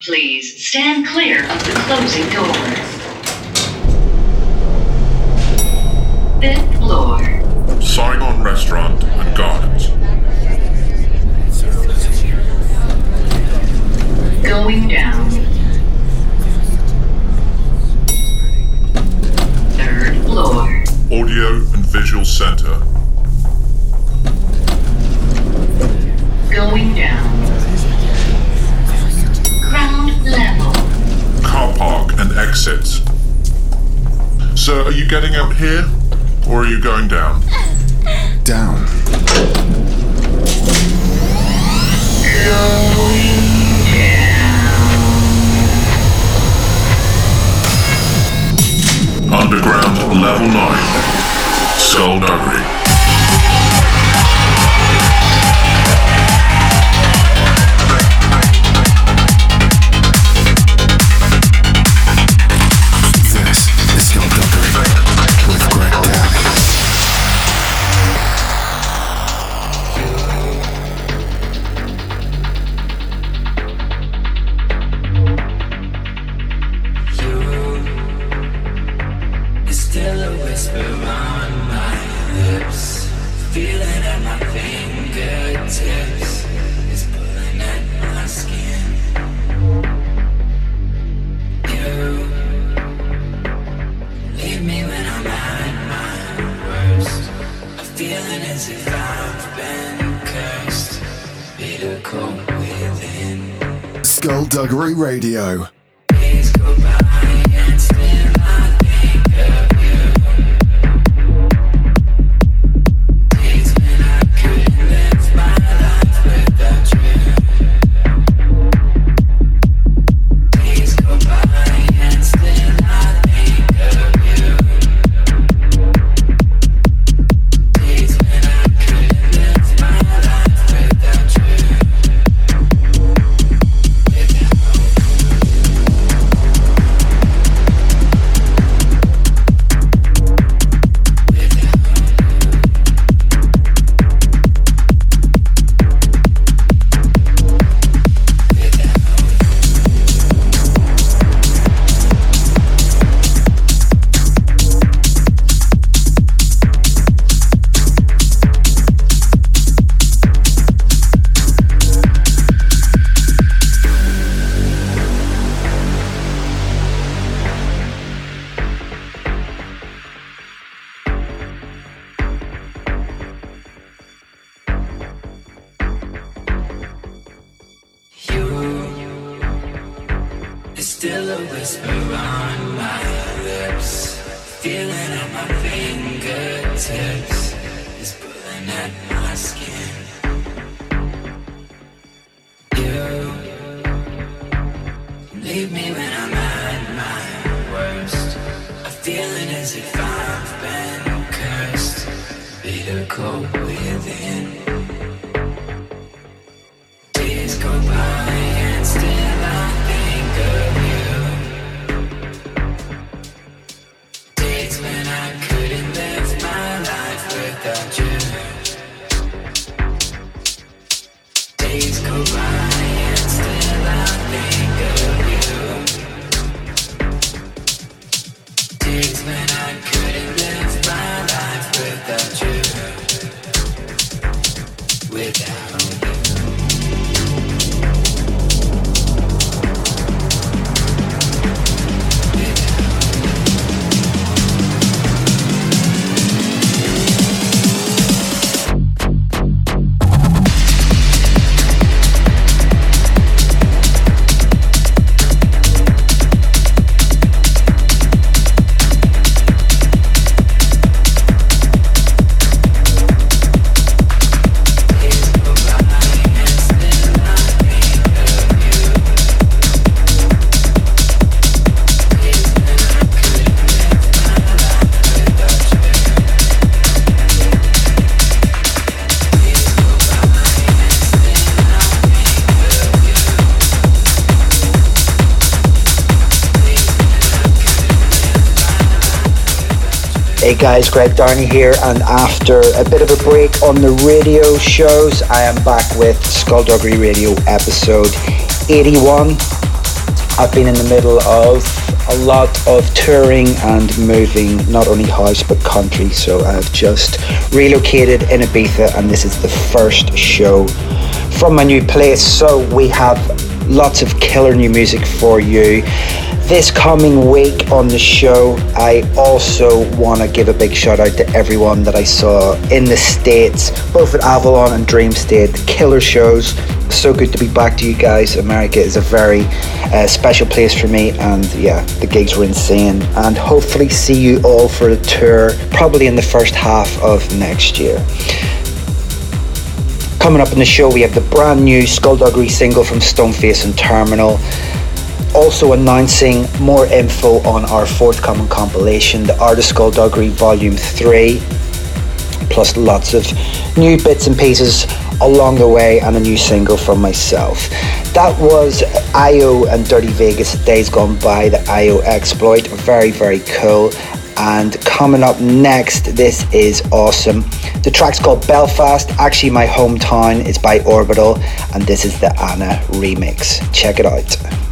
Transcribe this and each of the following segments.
Please stand clear of the closing doors. Fifth floor. Saigon Restaurant and Gardens. Going down. Third floor. Audio and Visual Center. Going down. Exit. So, are you getting out here, or are you going down? Down. Underground Level 9 Soul Diary. Radio. guys, Greg Downey here, and after a bit of a break on the radio shows, I am back with Skullduggery Radio episode 81. I've been in the middle of a lot of touring and moving, not only house but country. So I've just relocated in Ibiza, and this is the first show from my new place. So we have lots of killer new music for you. This coming week on the show, I also want to give a big shout out to everyone that I saw in the States, both at Avalon and Dreamstate. Killer shows. So good to be back to you guys. America is a very uh, special place for me, and yeah, the gigs were insane. And hopefully, see you all for a tour, probably in the first half of next year. Coming up in the show, we have the brand new Skullduggery single from Stoneface and Terminal. Also announcing more info on our forthcoming compilation, the Artist Skullduggery Volume 3, plus lots of new bits and pieces along the way and a new single from myself. That was IO and Dirty Vegas Days Gone By, the IO exploit. Very, very cool. And coming up next, this is awesome. The track's called Belfast, actually my hometown. It's by Orbital, and this is the Anna remix. Check it out.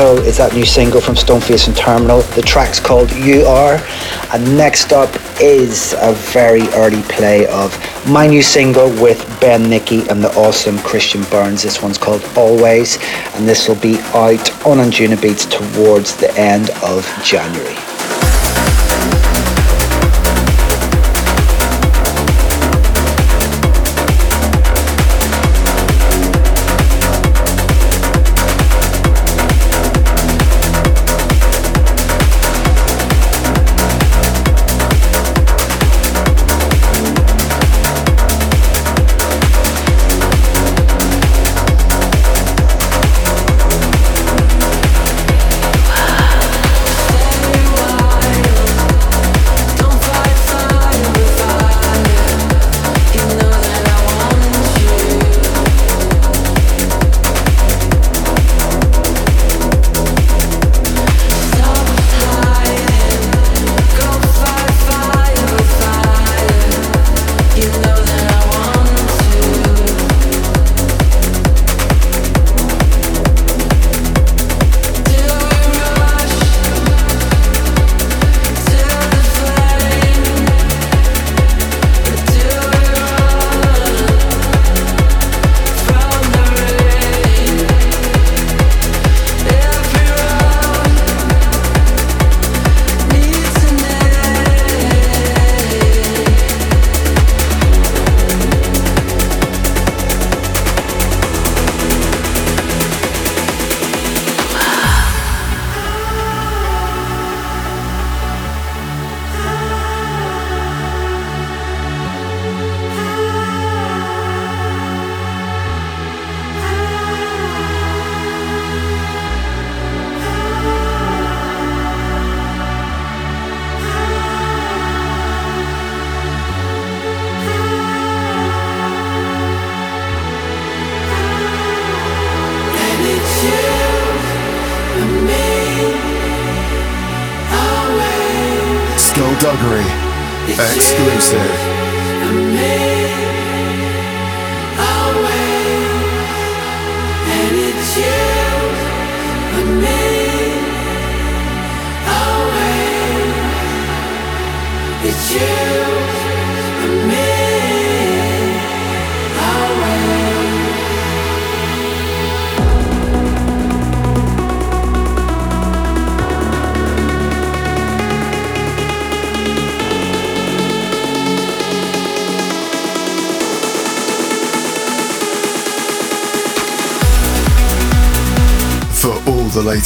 Is that new single from Stoneface and Terminal. The track's called You Are. And next up is a very early play of my new single with Ben Nicky and the awesome Christian Burns. This one's called Always, and this will be out on Anjunabeats towards the end of January.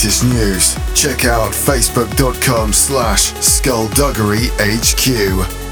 Latest news, check out facebook.com slash skullduggeryhq.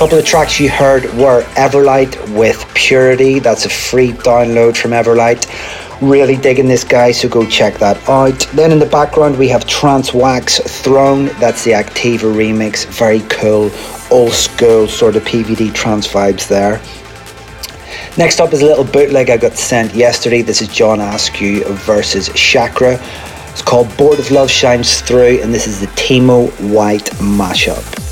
Couple of tracks you heard were Everlight with Purity. That's a free download from Everlight. Really digging this guy, so go check that out. Then in the background we have Trance Wax Throne. That's the Activa remix. Very cool, old school sort of PVD trance vibes there. Next up is a little bootleg I got sent yesterday. This is John Askew versus Chakra. It's called Board of Love Shines Through, and this is the Timo White mashup.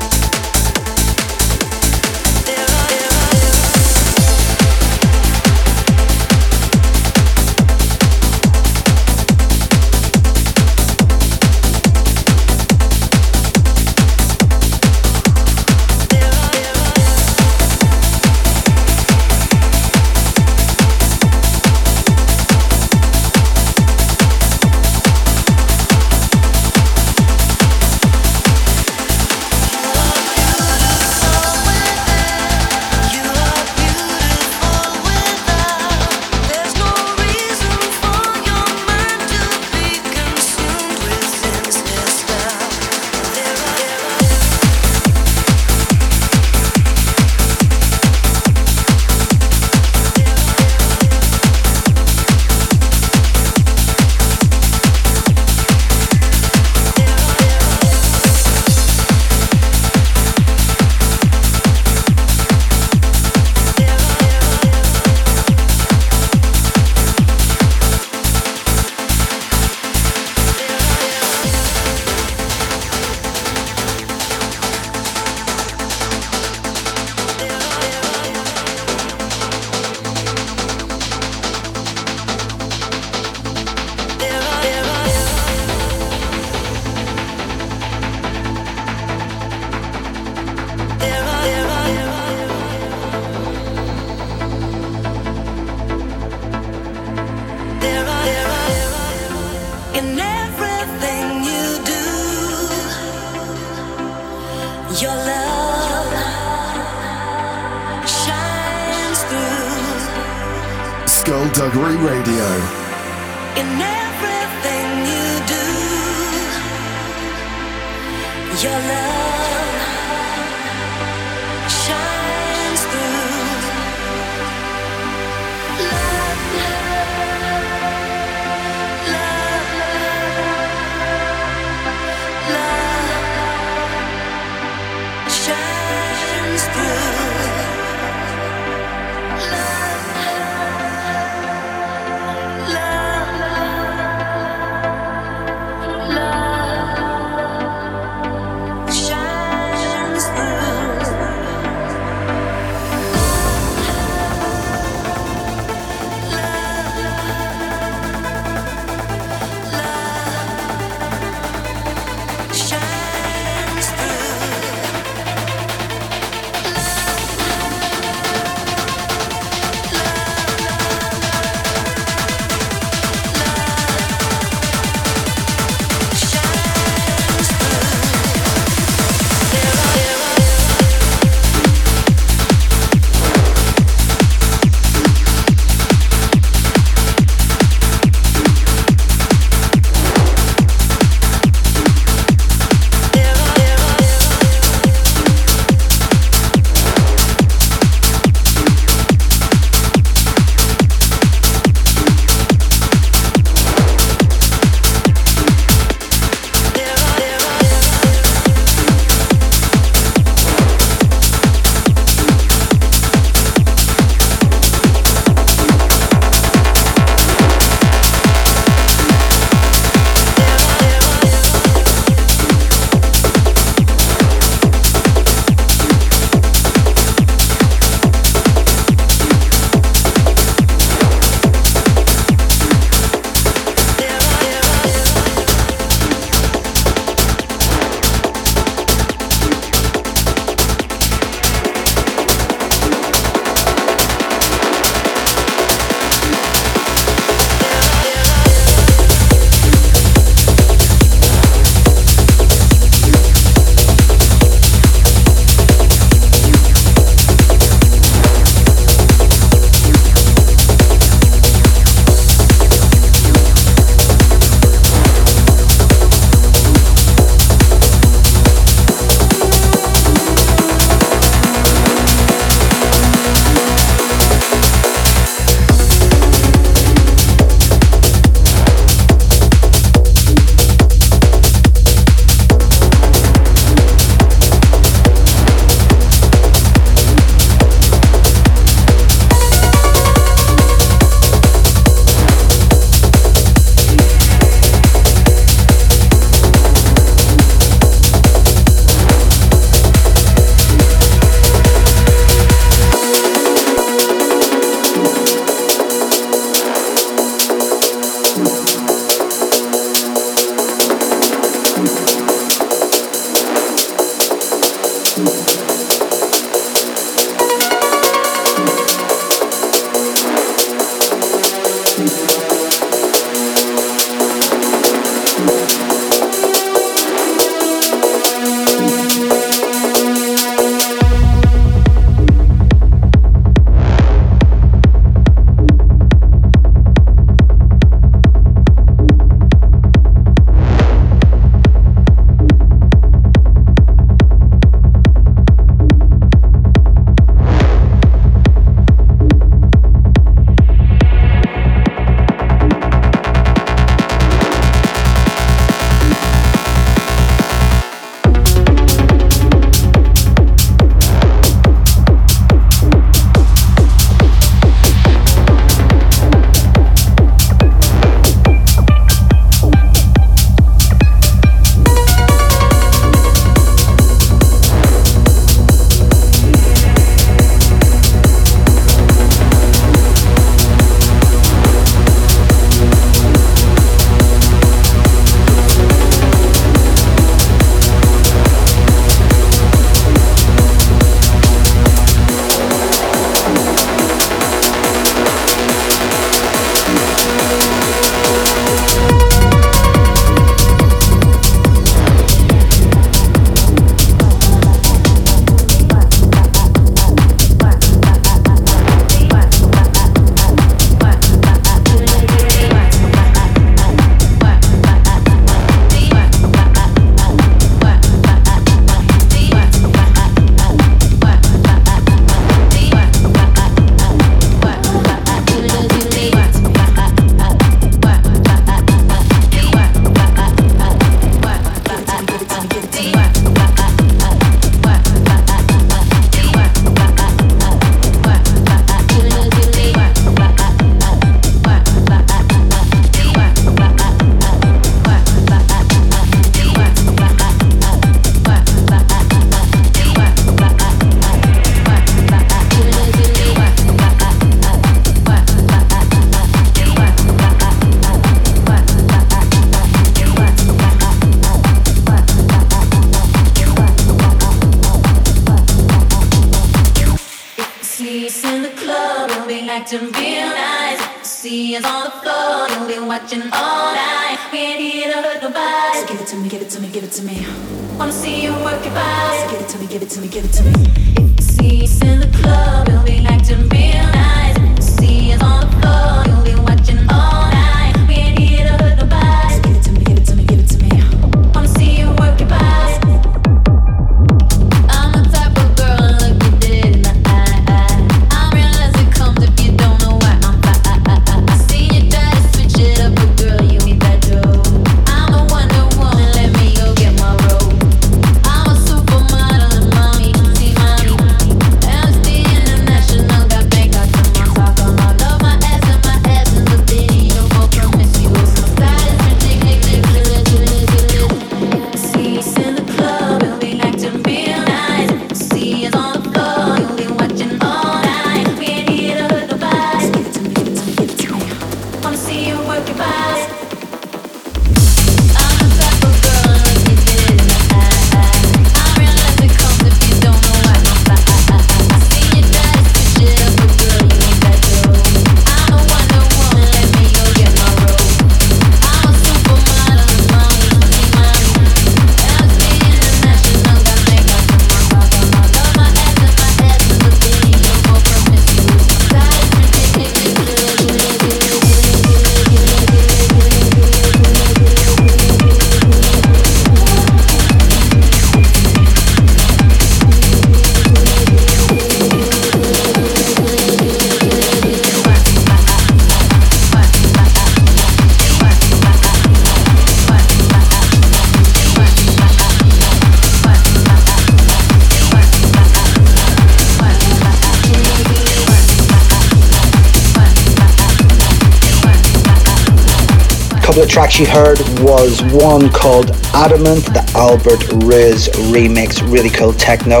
couple of tracks you heard was one called Adamant, the Albert Riz remix, really cool techno.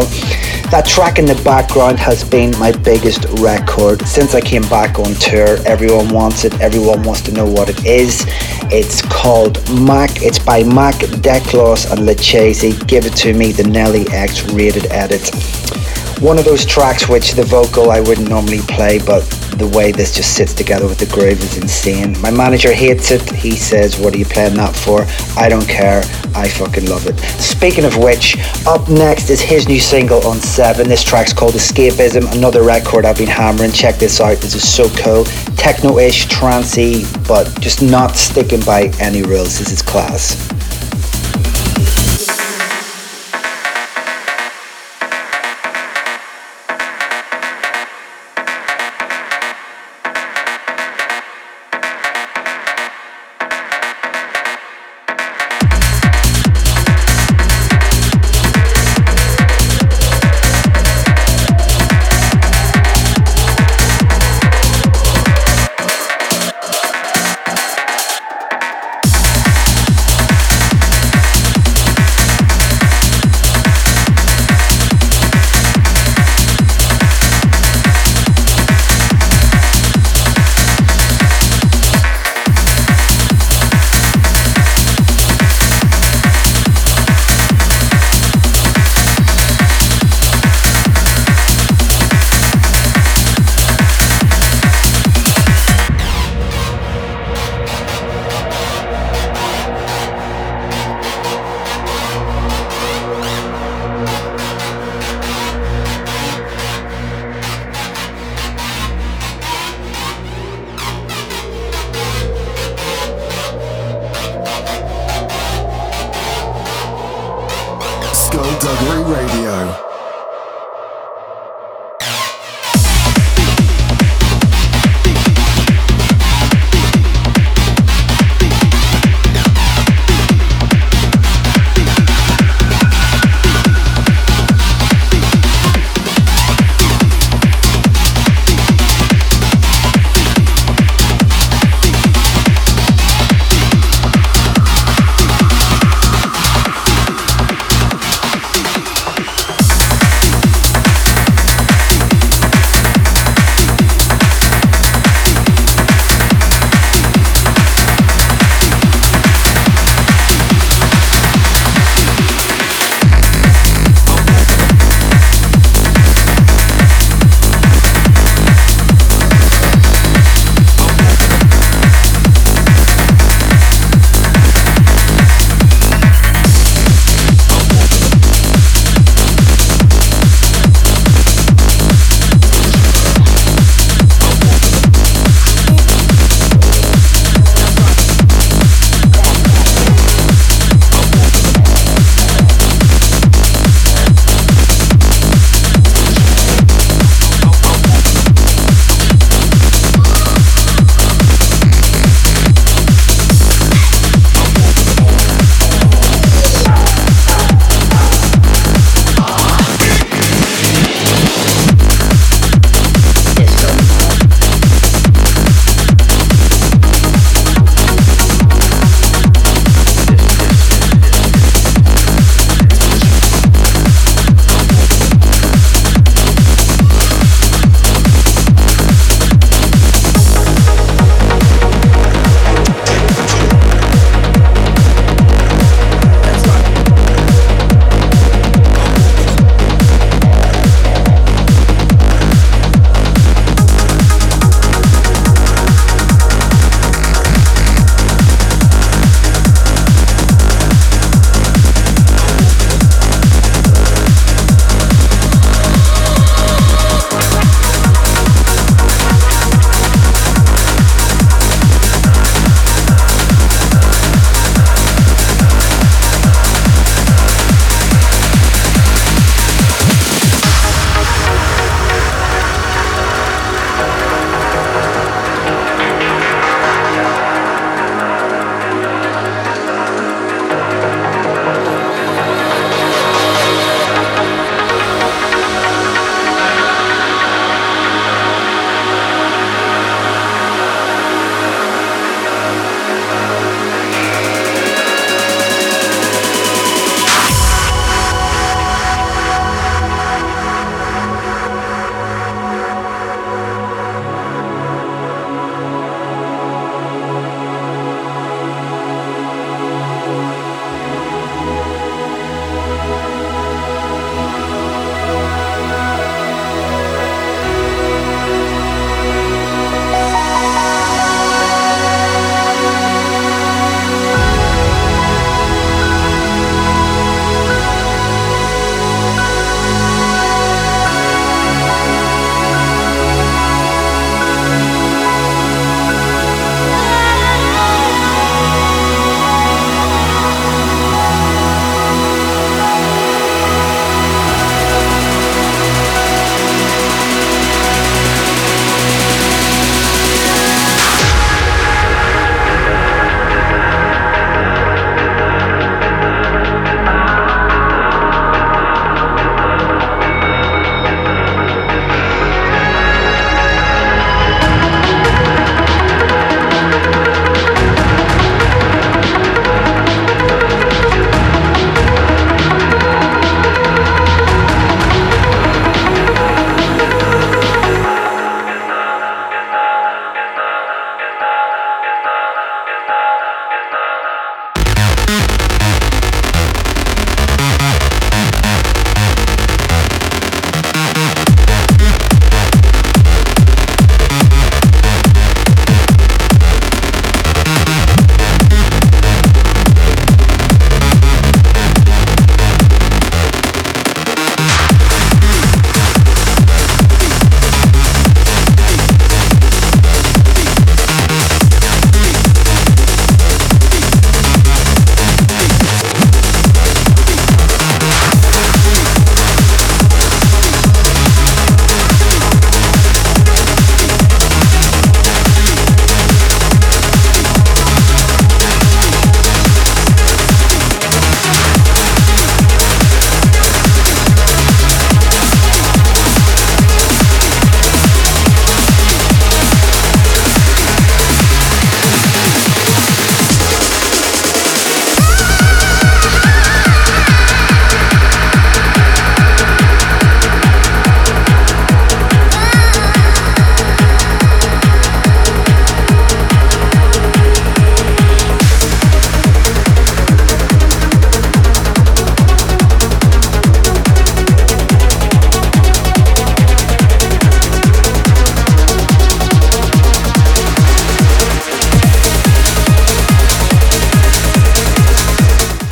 That track in the background has been my biggest record since I came back on tour. Everyone wants it, everyone wants to know what it is. It's called Mac, it's by Mac, Declos, and Lachese. Give it to me, the Nelly X rated edit. One of those tracks which the vocal I wouldn't normally play, but the way this just sits together with the groove is insane. My manager hates it. He says, What are you playing that for? I don't care. I fucking love it. Speaking of which, up next is his new single on 7. This track's called Escapism, another record I've been hammering. Check this out. This is so cool. Techno ish, trancey, but just not sticking by any rules. This is class.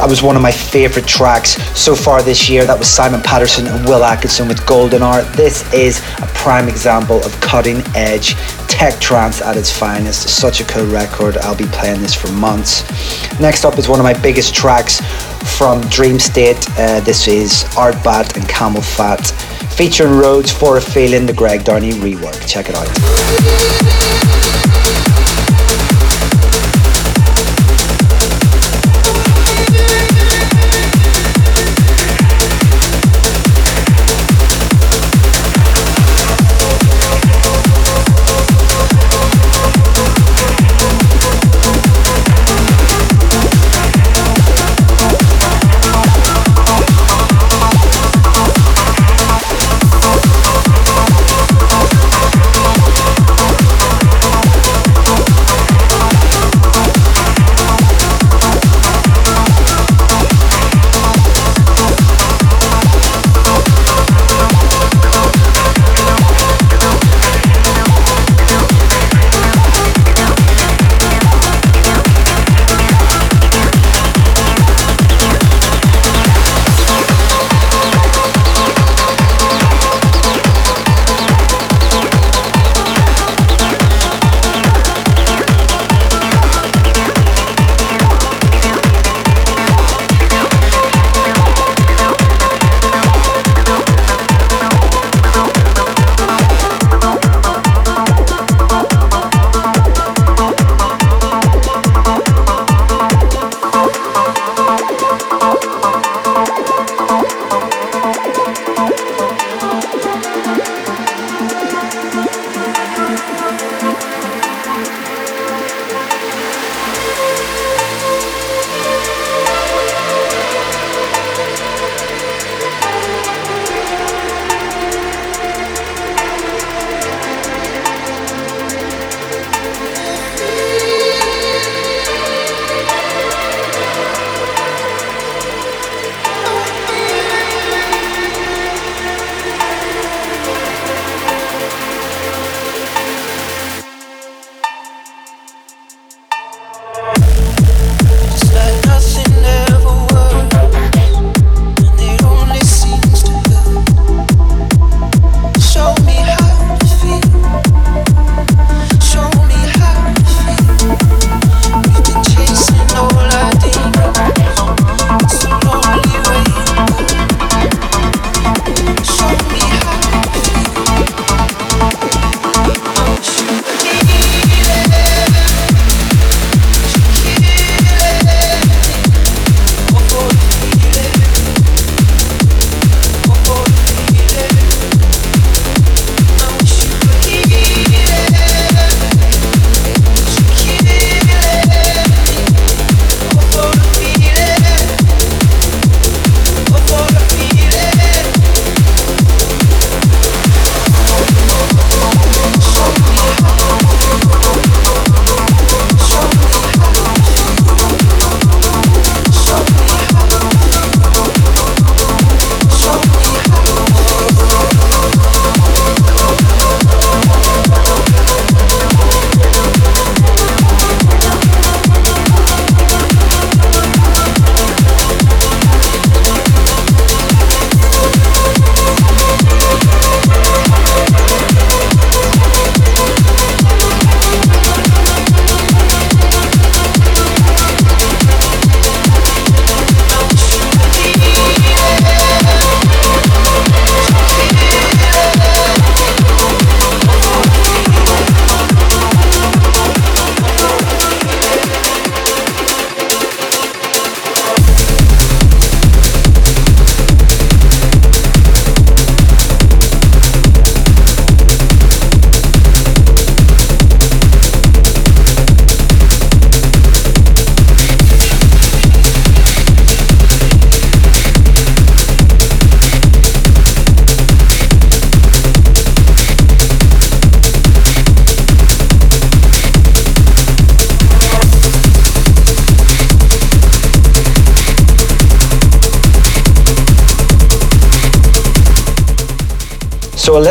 That was one of my favorite tracks so far this year. That was Simon Patterson and Will Atkinson with Golden Hour. This is a prime example of cutting edge tech trance at its finest. Such a cool record. I'll be playing this for months. Next up is one of my biggest tracks from Dreamstate. Uh, this is Art Bat and CamelPhat featuring Rhodes for a Feeling, the Greg Downey rework. Check it out.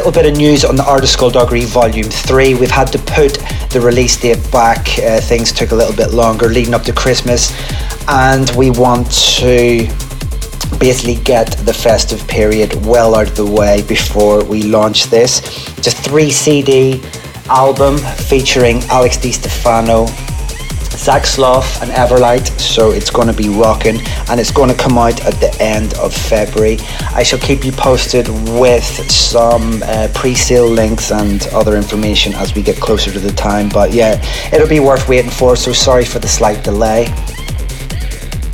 Little bit of news on the Art of Skullduggery Volume 3. We've had to put the release date back. Uh, things took a little bit longer leading up to Christmas, and we want to basically get the festive period well out of the way before we launch this. It's a three CD album featuring Alex Di Stefano, Zach Sloth and Everlight, so it's going to be rocking and it's going to come out at the end of February. I shall keep you posted with some uh, pre sale links and other information as we get closer to the time, but yeah, it'll be worth waiting for, so sorry for the slight delay.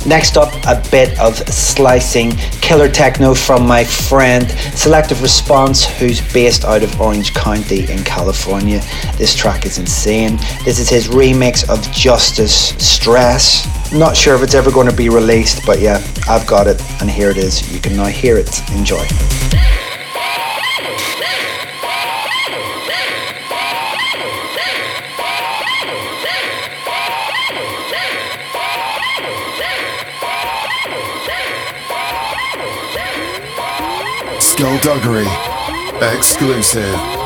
Next up, a bit of slicing killer techno from my friend Selective Response, who's based out of Orange County in California. This track is insane. This is his remix of Justice Stress. Not sure if it's ever going to be released, but yeah, I've got it, and here it is. You can now hear it. Enjoy. Skullduggery. Exclusive.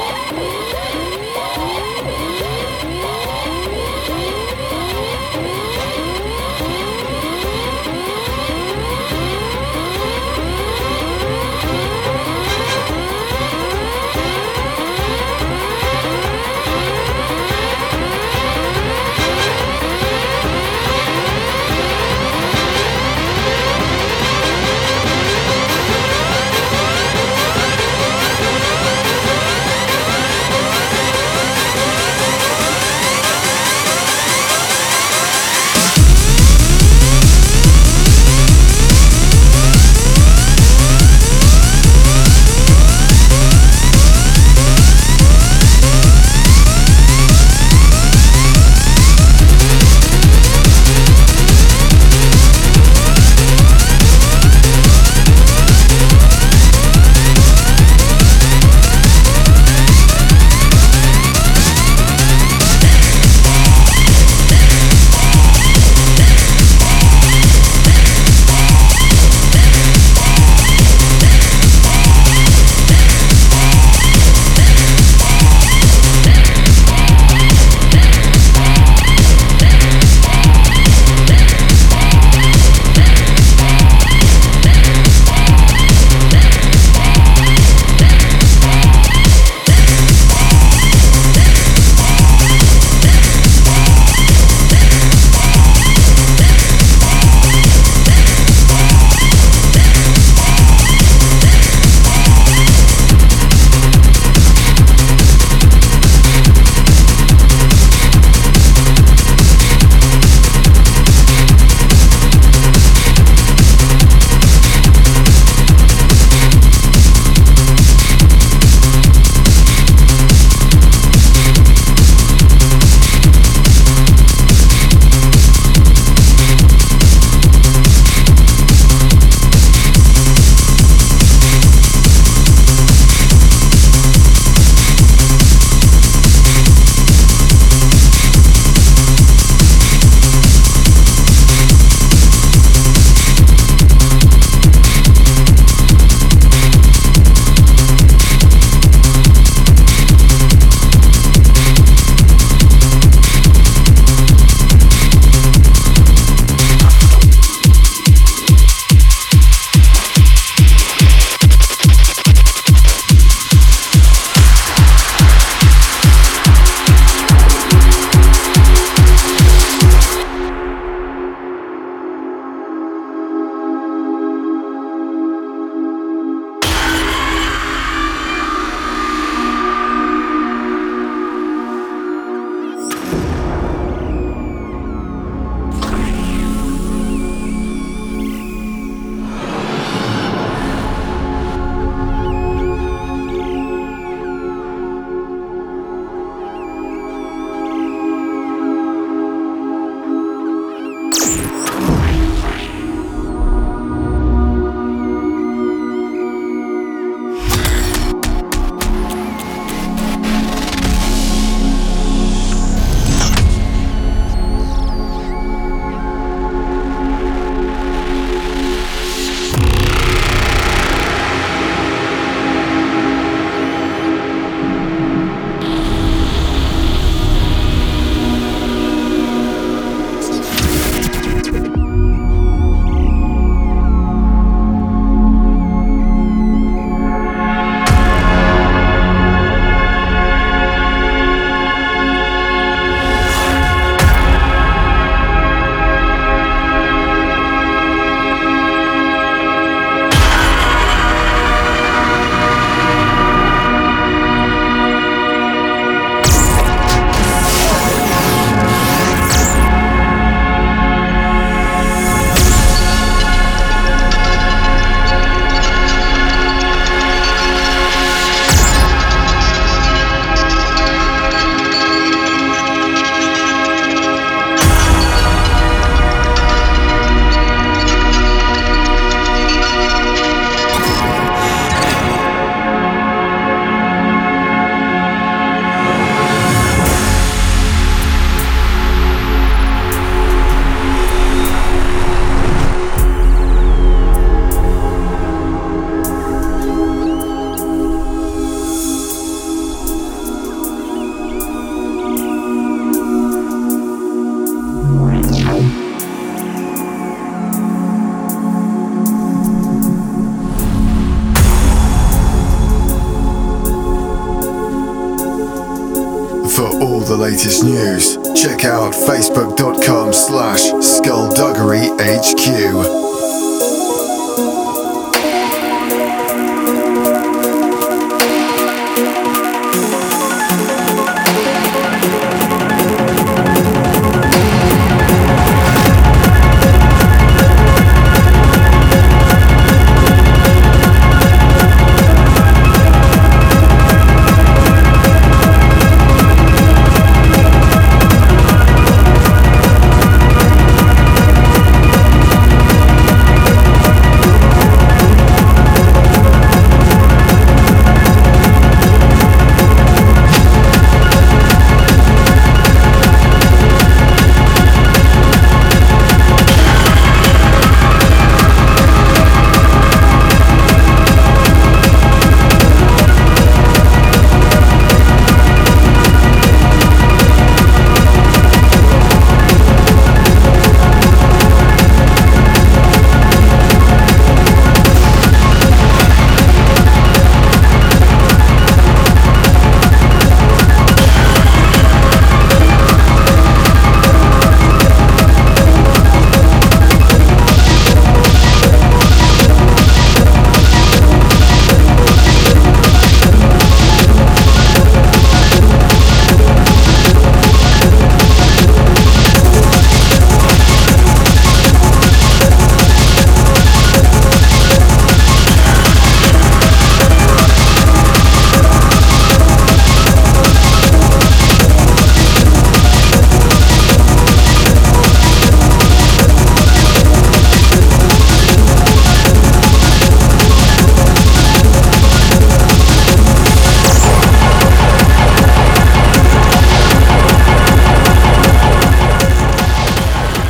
Latest news, check out facebook.com slash skullduggeryhq.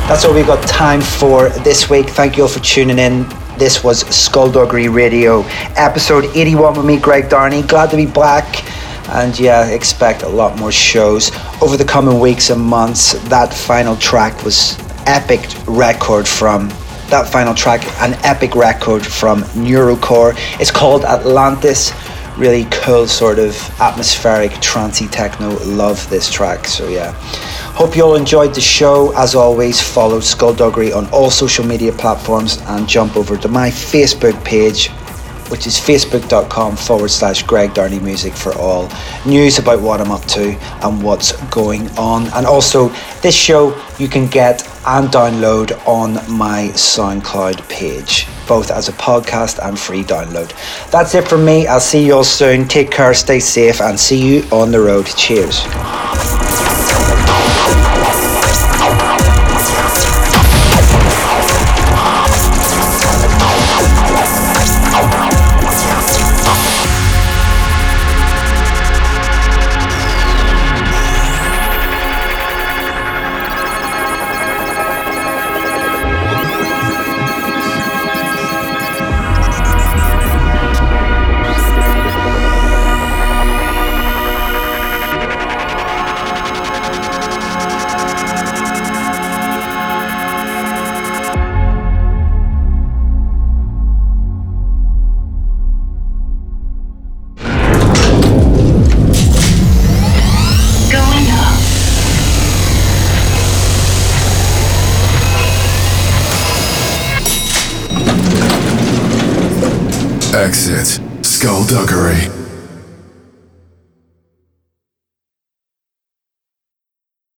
That's all we've got time for this week. Thank you all for tuning in. This was Skullduggery Radio, episode 81 with me, Greg Downey. Glad to be back. And yeah, expect a lot more shows over the coming weeks and months. That final track was epic record from that final track, an epic record from Neurocore. It's called Atlantis. Really cool, sort of atmospheric, trancey techno. Love this track. So yeah. Hope you all enjoyed the show. As always, follow Skullduggery on all social media platforms and jump over to my Facebook page, which is facebook.com forward slash Greg Downey Music for all news about what I'm up to and what's going on. And also, this show you can get and download on my SoundCloud page, both as a podcast and free download. That's it from me. I'll see you all soon. Take care, stay safe, and see you on the road. Cheers.